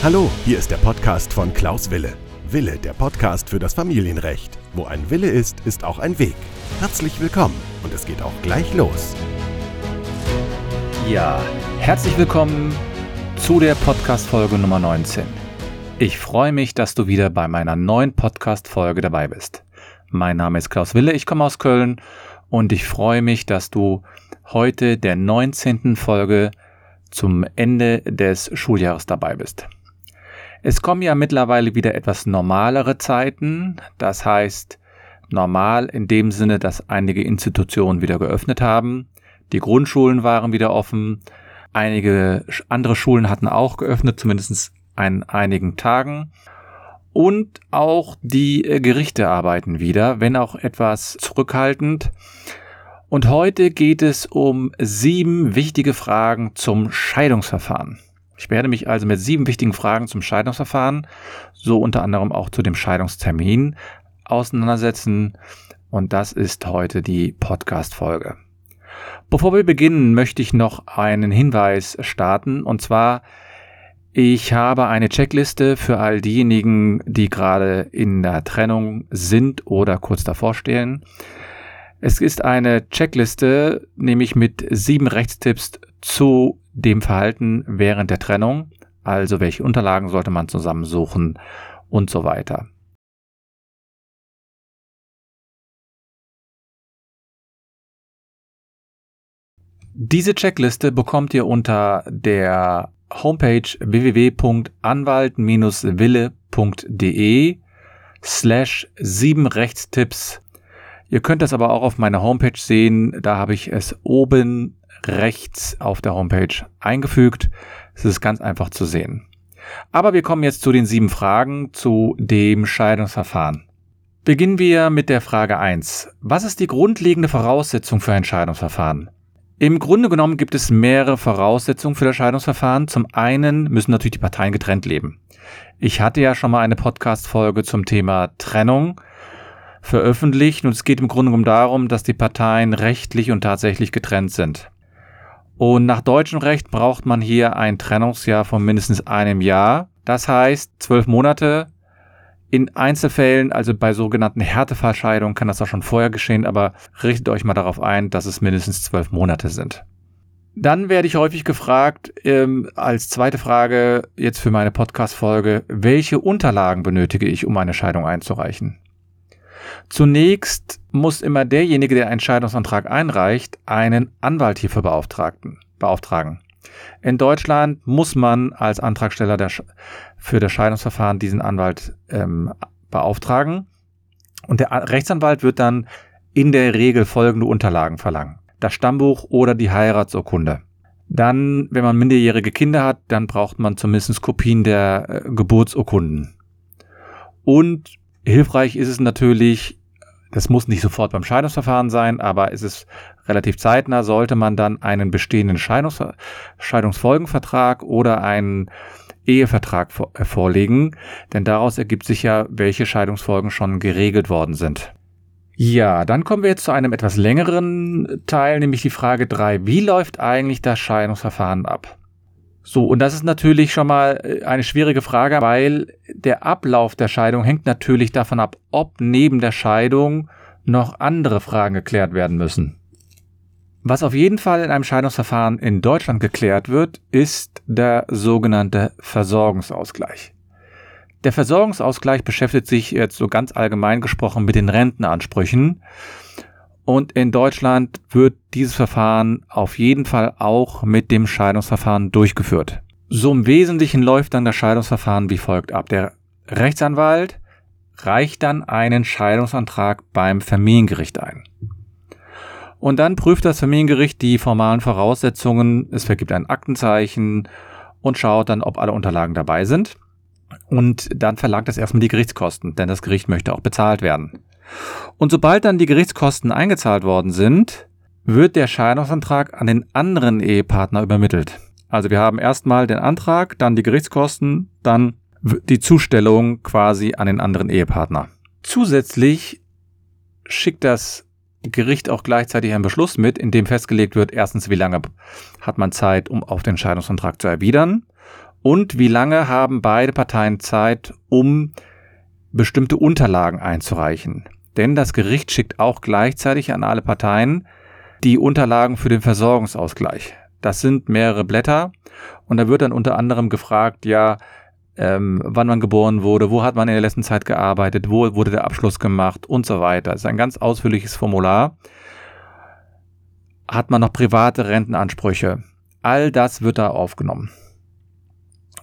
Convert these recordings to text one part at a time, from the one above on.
Hallo, hier ist der Podcast von Klaus Wille. Wille, der Podcast für das Familienrecht. Wo ein Wille ist, ist auch ein Weg. Herzlich willkommen und es geht auch gleich los. Ja, herzlich willkommen zu der Podcast-Folge Nummer 19. Ich freue mich, dass du wieder bei meiner neuen Podcast-Folge dabei bist. Mein Name ist Klaus Wille, ich komme aus Köln und ich freue mich, dass du heute der 19. Folge zum Ende des Schuljahres dabei bist. Es kommen ja mittlerweile wieder etwas normalere Zeiten, das heißt normal in dem Sinne, dass einige Institutionen wieder geöffnet haben, die Grundschulen waren wieder offen, einige andere Schulen hatten auch geöffnet, zumindest an einigen Tagen. Und auch die äh, Gerichte arbeiten wieder, wenn auch etwas zurückhaltend. Und heute geht es um sieben wichtige Fragen zum Scheidungsverfahren. Ich werde mich also mit sieben wichtigen Fragen zum Scheidungsverfahren, so unter anderem auch zu dem Scheidungstermin auseinandersetzen. Und das ist heute die Podcast-Folge. Bevor wir beginnen, möchte ich noch einen Hinweis starten. Und zwar, ich habe eine Checkliste für all diejenigen, die gerade in der Trennung sind oder kurz davor stehen. Es ist eine Checkliste, nämlich mit sieben Rechtstipps zu dem Verhalten während der Trennung, also welche Unterlagen sollte man zusammensuchen und so weiter. Diese Checkliste bekommt ihr unter der Homepage www.anwalt-wille.de slash sieben Rechtstipps Ihr könnt das aber auch auf meiner Homepage sehen. Da habe ich es oben rechts auf der Homepage eingefügt. Es ist ganz einfach zu sehen. Aber wir kommen jetzt zu den sieben Fragen zu dem Scheidungsverfahren. Beginnen wir mit der Frage 1. Was ist die grundlegende Voraussetzung für ein Scheidungsverfahren? Im Grunde genommen gibt es mehrere Voraussetzungen für das Scheidungsverfahren. Zum einen müssen natürlich die Parteien getrennt leben. Ich hatte ja schon mal eine Podcast-Folge zum Thema Trennung veröffentlicht und es geht im Grunde genommen darum, dass die Parteien rechtlich und tatsächlich getrennt sind. Und nach deutschem Recht braucht man hier ein Trennungsjahr von mindestens einem Jahr. Das heißt, zwölf Monate. In Einzelfällen, also bei sogenannten Härtefallscheidungen, kann das auch schon vorher geschehen, aber richtet euch mal darauf ein, dass es mindestens zwölf Monate sind. Dann werde ich häufig gefragt, ähm, als zweite Frage jetzt für meine Podcast-Folge, welche Unterlagen benötige ich, um eine Scheidung einzureichen? Zunächst muss immer derjenige, der einen Scheidungsantrag einreicht, einen Anwalt hierfür beauftragten, beauftragen. In Deutschland muss man als Antragsteller der, für das Scheidungsverfahren diesen Anwalt ähm, beauftragen. Und der Rechtsanwalt wird dann in der Regel folgende Unterlagen verlangen. Das Stammbuch oder die Heiratsurkunde. Dann, wenn man minderjährige Kinder hat, dann braucht man zumindest Kopien der äh, Geburtsurkunden. Und Hilfreich ist es natürlich, das muss nicht sofort beim Scheidungsverfahren sein, aber es ist relativ zeitnah, sollte man dann einen bestehenden Scheidungs Scheidungsfolgenvertrag oder einen Ehevertrag vor äh, vorlegen, denn daraus ergibt sich ja, welche Scheidungsfolgen schon geregelt worden sind. Ja, dann kommen wir jetzt zu einem etwas längeren Teil, nämlich die Frage drei: Wie läuft eigentlich das Scheidungsverfahren ab? So, und das ist natürlich schon mal äh, eine schwierige Frage, weil der Ablauf der Scheidung hängt natürlich davon ab, ob neben der Scheidung noch andere Fragen geklärt werden müssen. Was auf jeden Fall in einem Scheidungsverfahren in Deutschland geklärt wird, ist der sogenannte Versorgungsausgleich. Der Versorgungsausgleich beschäftigt sich jetzt so ganz allgemein gesprochen mit den Rentenansprüchen. Und in Deutschland wird dieses Verfahren auf jeden Fall auch mit dem Scheidungsverfahren durchgeführt. So im Wesentlichen läuft dann das Scheidungsverfahren wie folgt ab. Der Rechtsanwalt reicht dann einen Scheidungsantrag beim Familiengericht ein. Und dann prüft das Familiengericht die formalen Voraussetzungen, es vergibt ein Aktenzeichen und schaut dann, ob alle Unterlagen dabei sind. Und dann verlangt es erstmal die Gerichtskosten, denn das Gericht möchte auch bezahlt werden. Und sobald dann die Gerichtskosten eingezahlt worden sind, wird der Scheidungsantrag an den anderen Ehepartner übermittelt. Also wir haben erstmal den Antrag, dann die Gerichtskosten, dann die Zustellung quasi an den anderen Ehepartner. Zusätzlich schickt das Gericht auch gleichzeitig einen Beschluss mit, in dem festgelegt wird, erstens, wie lange hat man Zeit, um auf den Scheidungsantrag zu erwidern Und wie lange haben beide Parteien Zeit, um bestimmte Unterlagen einzureichen? Denn das Gericht schickt auch gleichzeitig an alle Parteien die Unterlagen für den Versorgungsausgleich. Das sind mehrere Blätter und da wird dann unter anderem gefragt, ja, ähm, wann man geboren wurde, wo hat man in der letzten Zeit gearbeitet, wo wurde der Abschluss gemacht und so weiter. Das ist ein ganz ausführliches Formular. Hat man noch private Rentenansprüche? All das wird da aufgenommen.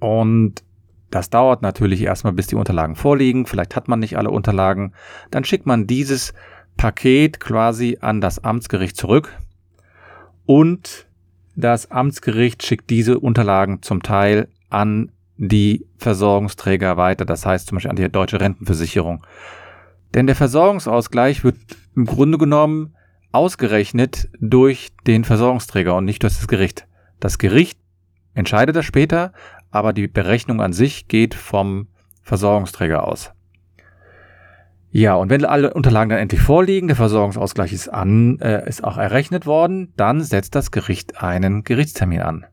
Und das dauert natürlich erstmal, bis die Unterlagen vorliegen. Vielleicht hat man nicht alle Unterlagen. Dann schickt man dieses Paket quasi an das Amtsgericht zurück und das Amtsgericht schickt diese Unterlagen zum Teil an die Versorgungsträger weiter, das heißt zum Beispiel an die deutsche Rentenversicherung. Denn der Versorgungsausgleich wird im Grunde genommen ausgerechnet durch den Versorgungsträger und nicht durch das Gericht. Das Gericht entscheidet das später, aber die Berechnung an sich geht vom Versorgungsträger aus. Ja, und wenn alle Unterlagen dann endlich vorliegen, der Versorgungsausgleich ist an, äh, ist auch errechnet worden, dann setzt das Gericht einen Gerichtstermin an.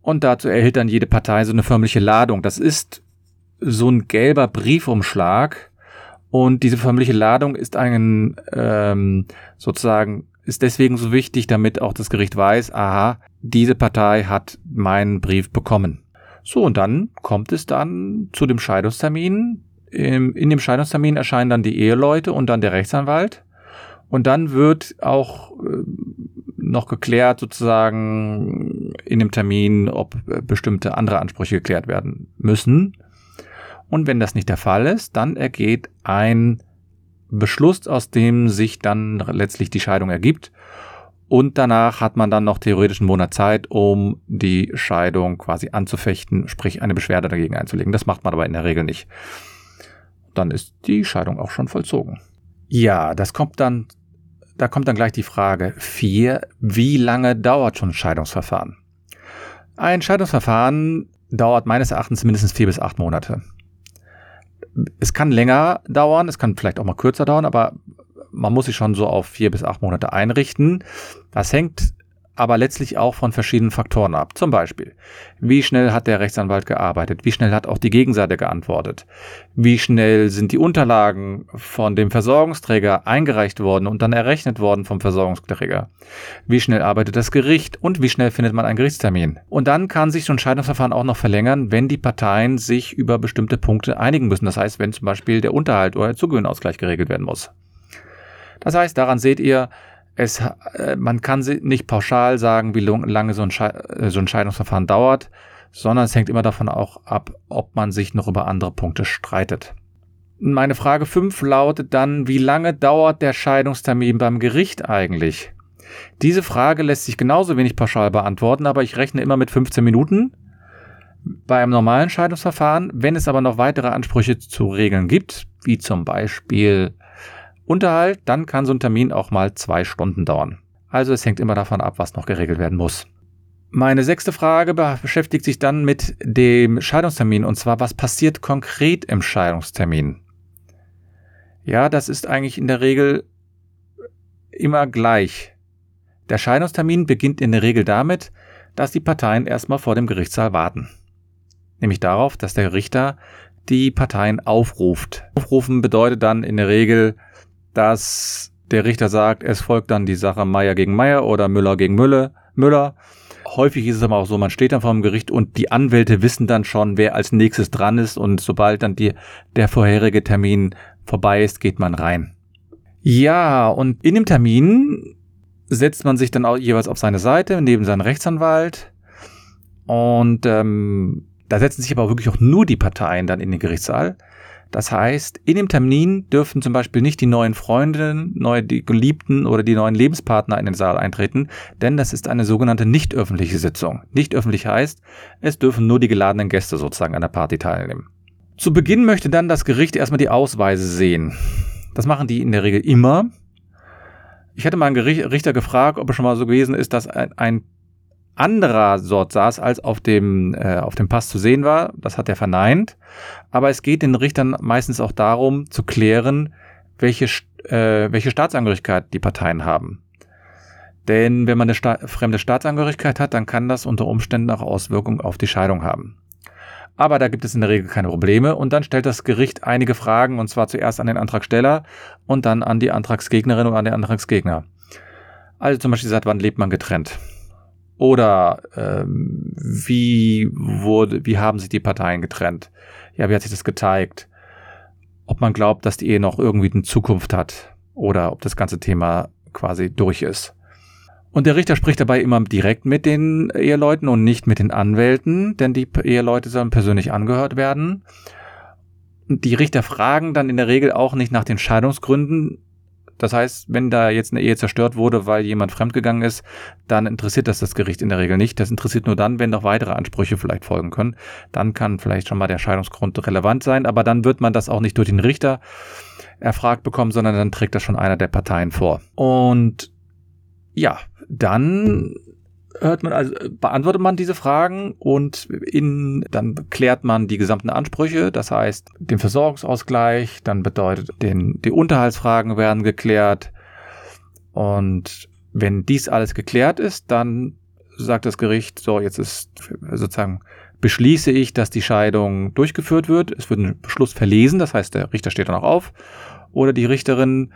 Und dazu erhält dann jede Partei so eine förmliche Ladung. Das ist so ein gelber Briefumschlag. Und diese förmliche Ladung ist ein ähm, sozusagen ist deswegen so wichtig, damit auch das Gericht weiß, aha, diese Partei hat meinen Brief bekommen. So, und dann kommt es dann zu dem Scheidungstermin in dem Scheidungstermin erscheinen dann die Eheleute und dann der Rechtsanwalt. Und dann wird auch äh, noch geklärt, sozusagen in dem Termin, ob äh, bestimmte andere Ansprüche geklärt werden müssen. Und wenn das nicht der Fall ist, dann ergeht ein Beschluss, aus dem sich dann letztlich die Scheidung ergibt. Und danach hat man dann noch theoretisch einen Monat Zeit, um die Scheidung quasi anzufechten, sprich eine Beschwerde dagegen einzulegen. Das macht man aber in der Regel nicht dann ist die Scheidung auch schon vollzogen. Ja, das kommt dann, da kommt dann gleich die Frage vier: Wie lange dauert schon ein Scheidungsverfahren? Ein Scheidungsverfahren dauert meines Erachtens mindestens vier bis acht Monate. Es kann länger dauern, es kann vielleicht auch mal kürzer dauern, aber man muss sich schon so auf vier bis acht Monate einrichten. Das hängt aber letztlich auch von verschiedenen Faktoren ab. Zum Beispiel, wie schnell hat der Rechtsanwalt gearbeitet? Wie schnell hat auch die Gegenseite geantwortet? Wie schnell sind die Unterlagen von dem Versorgungsträger eingereicht worden und dann errechnet worden vom Versorgungsträger? Wie schnell arbeitet das Gericht und wie schnell findet man einen Gerichtstermin? Und dann kann sich so ein Scheidungsverfahren auch noch verlängern, wenn die Parteien sich über bestimmte Punkte einigen müssen. Das heißt, wenn zum Beispiel der Unterhalt oder der Zugewinnausgleich geregelt werden muss. Das heißt, daran seht ihr, es, äh, man kann nicht pauschal sagen, wie lange so ein, äh, so ein Scheidungsverfahren dauert, sondern es hängt immer davon auch ab, ob man sich noch über andere Punkte streitet. Meine Frage 5 lautet dann, wie lange dauert der Scheidungstermin beim Gericht eigentlich? Diese Frage lässt sich genauso wenig pauschal beantworten, aber ich rechne immer mit 15 Minuten bei einem normalen Scheidungsverfahren. Wenn es aber noch weitere Ansprüche zu regeln gibt, wie zum Beispiel Unterhalt, dann kann so ein Termin auch mal zwei Stunden dauern. Also es hängt immer davon ab, was noch geregelt werden muss. Meine sechste Frage beschäftigt sich dann mit dem Scheidungstermin und zwar, was passiert konkret im Scheidungstermin? Ja, das ist eigentlich in der Regel immer gleich. Der Scheidungstermin beginnt in der Regel damit, dass die Parteien erstmal vor dem Gerichtssaal warten. Nämlich darauf, dass der Richter die Parteien aufruft. Aufrufen bedeutet dann in der Regel, dass der Richter sagt, es folgt dann die Sache Meier gegen Meier oder Müller gegen Müller. Müller. Häufig ist es aber auch so, man steht dann vor dem Gericht und die Anwälte wissen dann schon, wer als nächstes dran ist und sobald dann die, der vorherige Termin vorbei ist, geht man rein. Ja, und in dem Termin setzt man sich dann auch jeweils auf seine Seite neben seinen Rechtsanwalt und ähm, da setzen sich aber wirklich auch nur die Parteien dann in den Gerichtssaal. Das heißt, in dem Termin dürfen zum Beispiel nicht die neuen Freunde, neue die Geliebten oder die neuen Lebenspartner in den Saal eintreten, denn das ist eine sogenannte nicht öffentliche Sitzung. Nicht öffentlich heißt, es dürfen nur die geladenen Gäste sozusagen an der Party teilnehmen. Zu Beginn möchte dann das Gericht erstmal die Ausweise sehen. Das machen die in der Regel immer. Ich hatte mal einen Richter gefragt, ob es schon mal so gewesen ist, dass ein anderer Sort saß, als auf dem, äh, auf dem Pass zu sehen war. Das hat er verneint. Aber es geht den Richtern meistens auch darum, zu klären, welche, äh, welche Staatsangehörigkeit die Parteien haben. Denn wenn man eine Sta fremde Staatsangehörigkeit hat, dann kann das unter Umständen auch Auswirkungen auf die Scheidung haben. Aber da gibt es in der Regel keine Probleme. Und dann stellt das Gericht einige Fragen, und zwar zuerst an den Antragsteller und dann an die Antragsgegnerin und an den Antragsgegner. Also zum Beispiel seit wann lebt man getrennt? Oder ähm, wie wurde, wie haben sich die Parteien getrennt? Ja, wie hat sich das gezeigt? Ob man glaubt, dass die Ehe noch irgendwie eine Zukunft hat oder ob das ganze Thema quasi durch ist. Und der Richter spricht dabei immer direkt mit den Eheleuten und nicht mit den Anwälten, denn die Eheleute sollen persönlich angehört werden. Die Richter fragen dann in der Regel auch nicht nach den Scheidungsgründen, das heißt, wenn da jetzt eine Ehe zerstört wurde, weil jemand fremdgegangen ist, dann interessiert das das Gericht in der Regel nicht. Das interessiert nur dann, wenn noch weitere Ansprüche vielleicht folgen können. Dann kann vielleicht schon mal der Scheidungsgrund relevant sein, aber dann wird man das auch nicht durch den Richter erfragt bekommen, sondern dann trägt das schon einer der Parteien vor. Und ja, dann hört man also beantwortet man diese Fragen und in dann klärt man die gesamten Ansprüche, das heißt den Versorgungsausgleich, dann bedeutet den die Unterhaltsfragen werden geklärt und wenn dies alles geklärt ist, dann sagt das Gericht so jetzt ist sozusagen beschließe ich, dass die Scheidung durchgeführt wird. Es wird ein Beschluss verlesen, das heißt der Richter steht dann auch auf oder die Richterin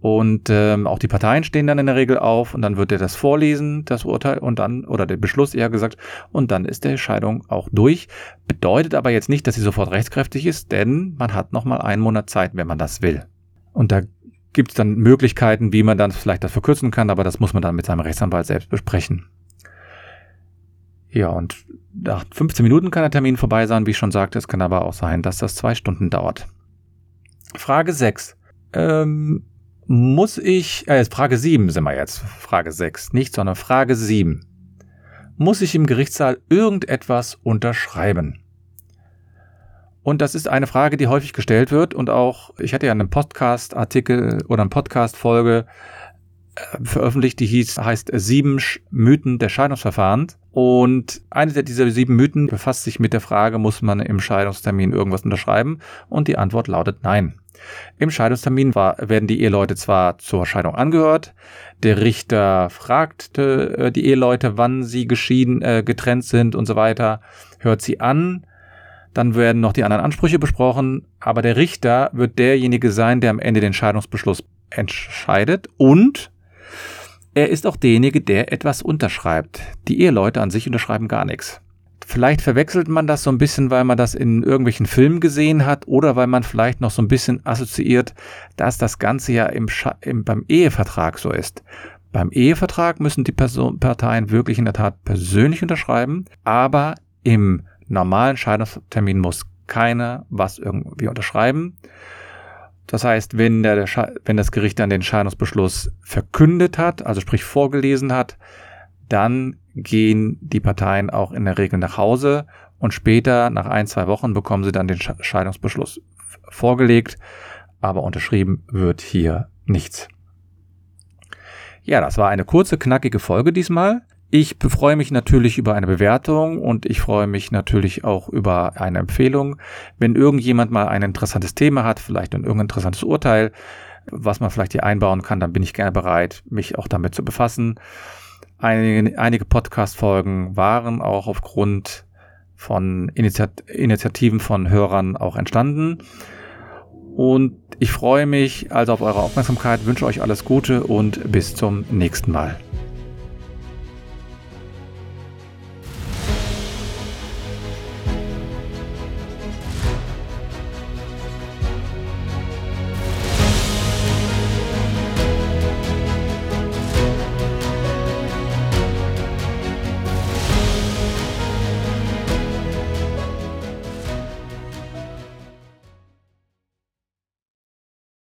und ähm, auch die Parteien stehen dann in der Regel auf und dann wird er das vorlesen, das Urteil und dann, oder der Beschluss eher gesagt, und dann ist der Scheidung auch durch. Bedeutet aber jetzt nicht, dass sie sofort rechtskräftig ist, denn man hat nochmal einen Monat Zeit, wenn man das will. Und da gibt es dann Möglichkeiten, wie man dann vielleicht das verkürzen kann, aber das muss man dann mit seinem Rechtsanwalt selbst besprechen. Ja, und nach 15 Minuten kann der Termin vorbei sein, wie ich schon sagte. Es kann aber auch sein, dass das zwei Stunden dauert. Frage 6. Ähm, muss ich, äh, Frage 7 sind wir jetzt, Frage 6, nicht, sondern Frage 7. Muss ich im Gerichtssaal irgendetwas unterschreiben? Und das ist eine Frage, die häufig gestellt wird und auch, ich hatte ja einen Podcast-Artikel oder eine Podcast-Folge veröffentlicht, die hieß, heißt Sieben Mythen des Scheidungsverfahrens. Und eine dieser sieben Mythen befasst sich mit der Frage, muss man im Scheidungstermin irgendwas unterschreiben? Und die Antwort lautet nein. Im Scheidungstermin war, werden die Eheleute zwar zur Scheidung angehört, der Richter fragt äh, die Eheleute, wann sie geschieden, äh, getrennt sind und so weiter, hört sie an, dann werden noch die anderen Ansprüche besprochen, aber der Richter wird derjenige sein, der am Ende den Scheidungsbeschluss entscheidet und er ist auch derjenige, der etwas unterschreibt. Die Eheleute an sich unterschreiben gar nichts. Vielleicht verwechselt man das so ein bisschen, weil man das in irgendwelchen Filmen gesehen hat oder weil man vielleicht noch so ein bisschen assoziiert, dass das Ganze ja im, im beim Ehevertrag so ist. Beim Ehevertrag müssen die Person Parteien wirklich in der Tat persönlich unterschreiben, aber im normalen Scheidungstermin muss keiner was irgendwie unterschreiben. Das heißt, wenn, der, wenn das Gericht dann den Scheidungsbeschluss verkündet hat, also sprich vorgelesen hat, dann gehen die Parteien auch in der Regel nach Hause und später, nach ein, zwei Wochen, bekommen sie dann den Scheidungsbeschluss vorgelegt, aber unterschrieben wird hier nichts. Ja, das war eine kurze, knackige Folge diesmal. Ich freue mich natürlich über eine Bewertung und ich freue mich natürlich auch über eine Empfehlung. Wenn irgendjemand mal ein interessantes Thema hat, vielleicht ein irgendein interessantes Urteil, was man vielleicht hier einbauen kann, dann bin ich gerne bereit, mich auch damit zu befassen. Einige, einige Podcast-Folgen waren auch aufgrund von Initiat Initiativen von Hörern auch entstanden. Und ich freue mich also auf eure Aufmerksamkeit, wünsche euch alles Gute und bis zum nächsten Mal.